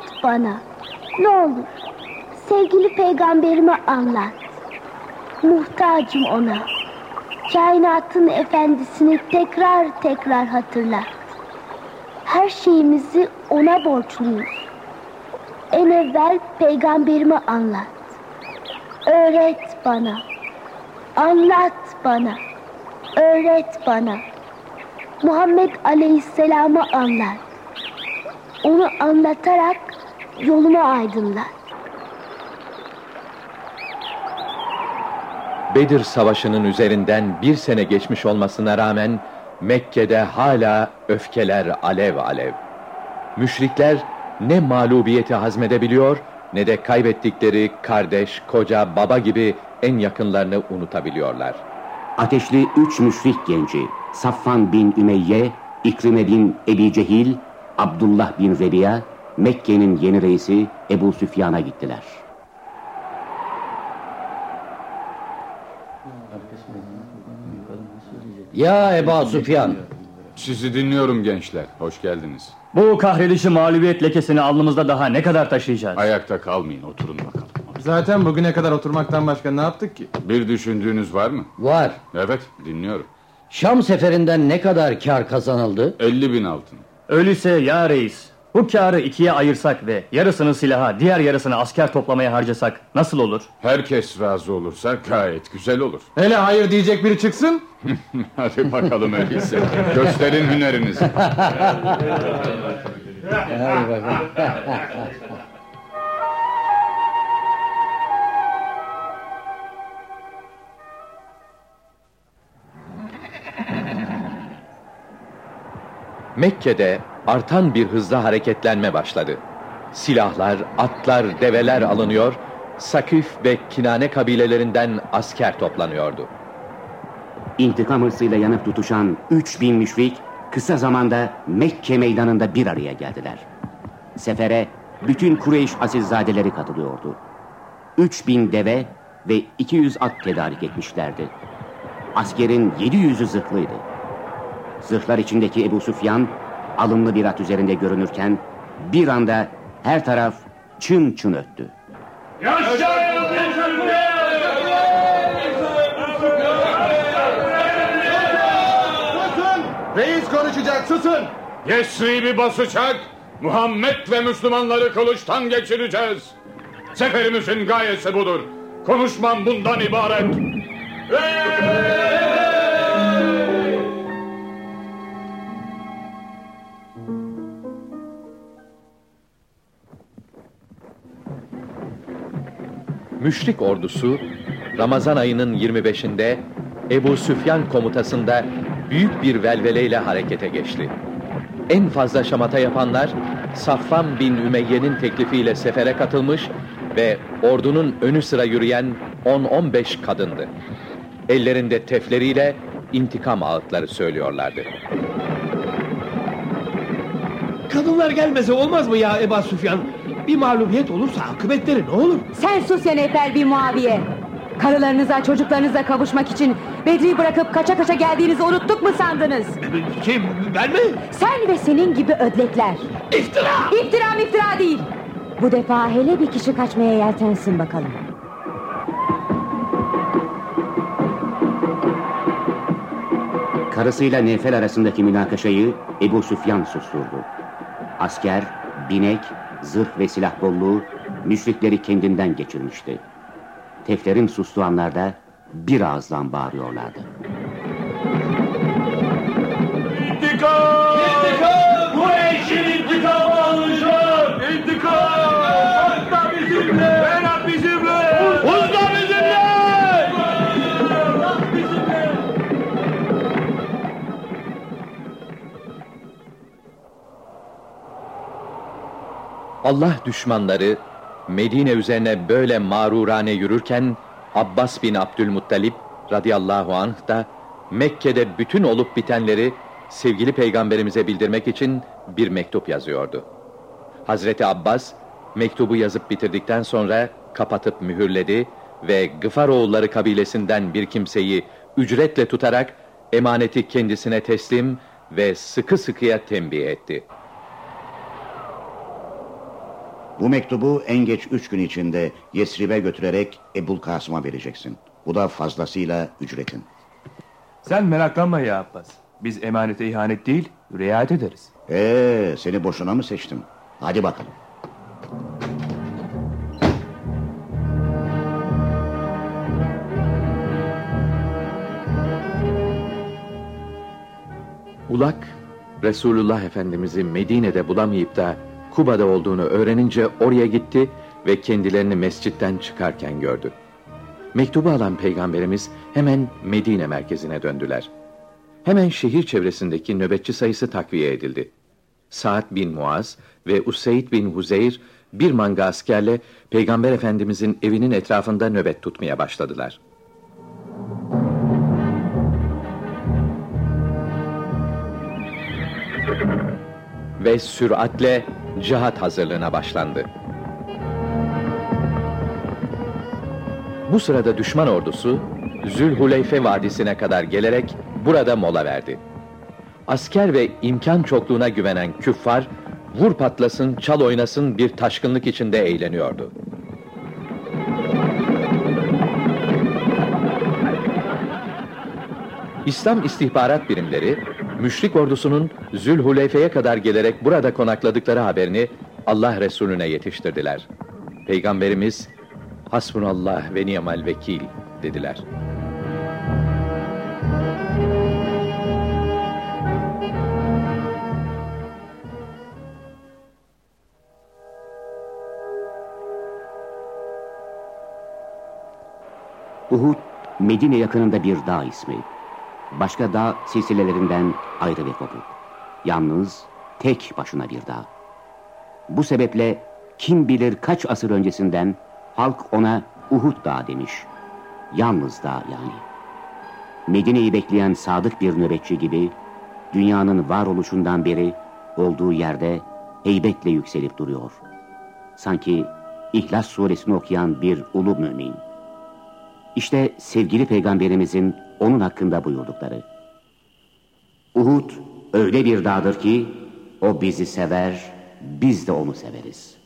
Anlat bana. Ne olur. Sevgili peygamberime anlat. Muhtacım ona. Kainatın efendisini tekrar tekrar hatırlat. Her şeyimizi ona borçluyuz. En evvel peygamberime anlat. Öğret bana. Anlat bana. Öğret bana. Muhammed Aleyhisselam'ı anlat. Onu anlatarak yolumu aydınlat. Bedir Savaşı'nın üzerinden bir sene geçmiş olmasına rağmen Mekke'de hala öfkeler alev alev. Müşrikler ne mağlubiyeti hazmedebiliyor ne de kaybettikleri kardeş, koca, baba gibi en yakınlarını unutabiliyorlar. Ateşli üç müşrik genci Safvan bin Ümeyye, İkrime bin Ebi Cehil, Abdullah bin Rebiya, Mekke'nin yeni reisi Ebu Süfyan'a gittiler. Ya Eba Süfyan. Sizi dinliyorum gençler. Hoş geldiniz. Bu kahredici mağlubiyet lekesini alnımızda daha ne kadar taşıyacağız? Ayakta kalmayın. Oturun bakalım. Zaten bugüne kadar oturmaktan başka ne yaptık ki? Bir düşündüğünüz var mı? Var. Evet, dinliyorum. Şam seferinden ne kadar kar kazanıldı? 50 bin altın. Öyleyse ya reis, bu karı ikiye ayırsak ve yarısını silaha, diğer yarısını asker toplamaya harcasak nasıl olur? Herkes razı olursa gayet güzel olur. Hele hayır diyecek biri çıksın. Hadi bakalım öyleyse. Gösterin hünerinizi. Hadi bakalım. Mekke'de artan bir hızla hareketlenme başladı. Silahlar, atlar, develer alınıyor, Sakif ve Kinane kabilelerinden asker toplanıyordu. İntikam hırsıyla yanıp tutuşan 3000 müşrik kısa zamanda Mekke meydanında bir araya geldiler. Sefere bütün Kureyş asilzadeleri katılıyordu. 3000 deve ve 200 at tedarik etmişlerdi. Askerin 700'ü zırhlıydı. Zırhlar içindeki Ebu Süfyan alımlı bir at üzerinde görünürken bir anda her taraf çın çın öttü. Reis konuşacak susun. Yesrib'i basacak, Muhammed ve Müslümanları kılıçtan geçireceğiz. Seferimizin gayesi budur. Konuşmam bundan ibaret. Müşrik ordusu Ramazan ayının 25'inde Ebu Süfyan komutasında büyük bir velveleyle harekete geçti. En fazla şamata yapanlar Safvan bin Ümeyye'nin teklifiyle sefere katılmış ve ordunun önü sıra yürüyen 10-15 kadındı. Ellerinde tefleriyle intikam ağıtları söylüyorlardı. Kadınlar gelmese olmaz mı ya Eba Süfyan? Bir mağlubiyet olursa akıbetleri ne olur? Sen sus ya Nefer bir Muaviye. Karılarınıza, çocuklarınıza kavuşmak için Bedri'yi bırakıp kaça kaça geldiğinizi unuttuk mu sandınız? Kim, ben mi? Sen ve senin gibi ödlekler. İftira! İftira iftira değil. Bu defa hele bir kişi kaçmaya yeltensin bakalım. Karısıyla Nefel arasındaki münakaşayı Ebu Süfyan susturdu. Asker, binek, zırh ve silah bolluğu müşrikleri kendinden geçirmişti. Teflerin sustuğu anlarda bir ağızdan bağırıyorlardı. Allah düşmanları Medine üzerine böyle mağrurane yürürken Abbas bin Abdülmuttalip radıyallahu anh da Mekke'de bütün olup bitenleri sevgili peygamberimize bildirmek için bir mektup yazıyordu. Hazreti Abbas mektubu yazıp bitirdikten sonra kapatıp mühürledi ve Gıfaroğulları kabilesinden bir kimseyi ücretle tutarak emaneti kendisine teslim ve sıkı sıkıya tembih etti. Bu mektubu en geç üç gün içinde Yesrib'e götürerek Ebul Kasım'a vereceksin. Bu da fazlasıyla ücretin. Sen meraklanma ya Abbas. Biz emanete ihanet değil, riayet ederiz. Ee, seni boşuna mı seçtim? Hadi bakalım. Ulak, Resulullah Efendimiz'i Medine'de bulamayıp da Kuba'da olduğunu öğrenince oraya gitti ve kendilerini mescitten çıkarken gördü. Mektubu alan peygamberimiz hemen Medine merkezine döndüler. Hemen şehir çevresindeki nöbetçi sayısı takviye edildi. Sa'd bin Muaz ve Useyd bin Huzeyr bir manga askerle Peygamber Efendimizin evinin etrafında nöbet tutmaya başladılar. Ve süratle cihat hazırlığına başlandı. Bu sırada düşman ordusu Zülhuleyfe Vadisi'ne kadar gelerek burada mola verdi. Asker ve imkan çokluğuna güvenen küffar, vur patlasın, çal oynasın bir taşkınlık içinde eğleniyordu. İslam istihbarat birimleri, müşrik ordusunun Zülhuleyfe'ye kadar gelerek burada konakladıkları haberini Allah Resulüne yetiştirdiler. Peygamberimiz, Hasbunallah ve ni'mel vekil dediler. Uhud, Medine yakınında bir dağ ismi. Başka dağ silsilelerinden ayrı ve kopuk. Yalnız tek başına bir dağ. Bu sebeple kim bilir kaç asır öncesinden halk ona Uhud Dağı demiş. Yalnız dağ yani. Medine'yi bekleyen sadık bir nöbetçi gibi dünyanın varoluşundan beri olduğu yerde heybetle yükselip duruyor. Sanki İhlas suresini okuyan bir ulu mümin. İşte sevgili peygamberimizin onun hakkında buyurdukları. Uhud öyle bir dağdır ki o bizi sever, biz de onu severiz.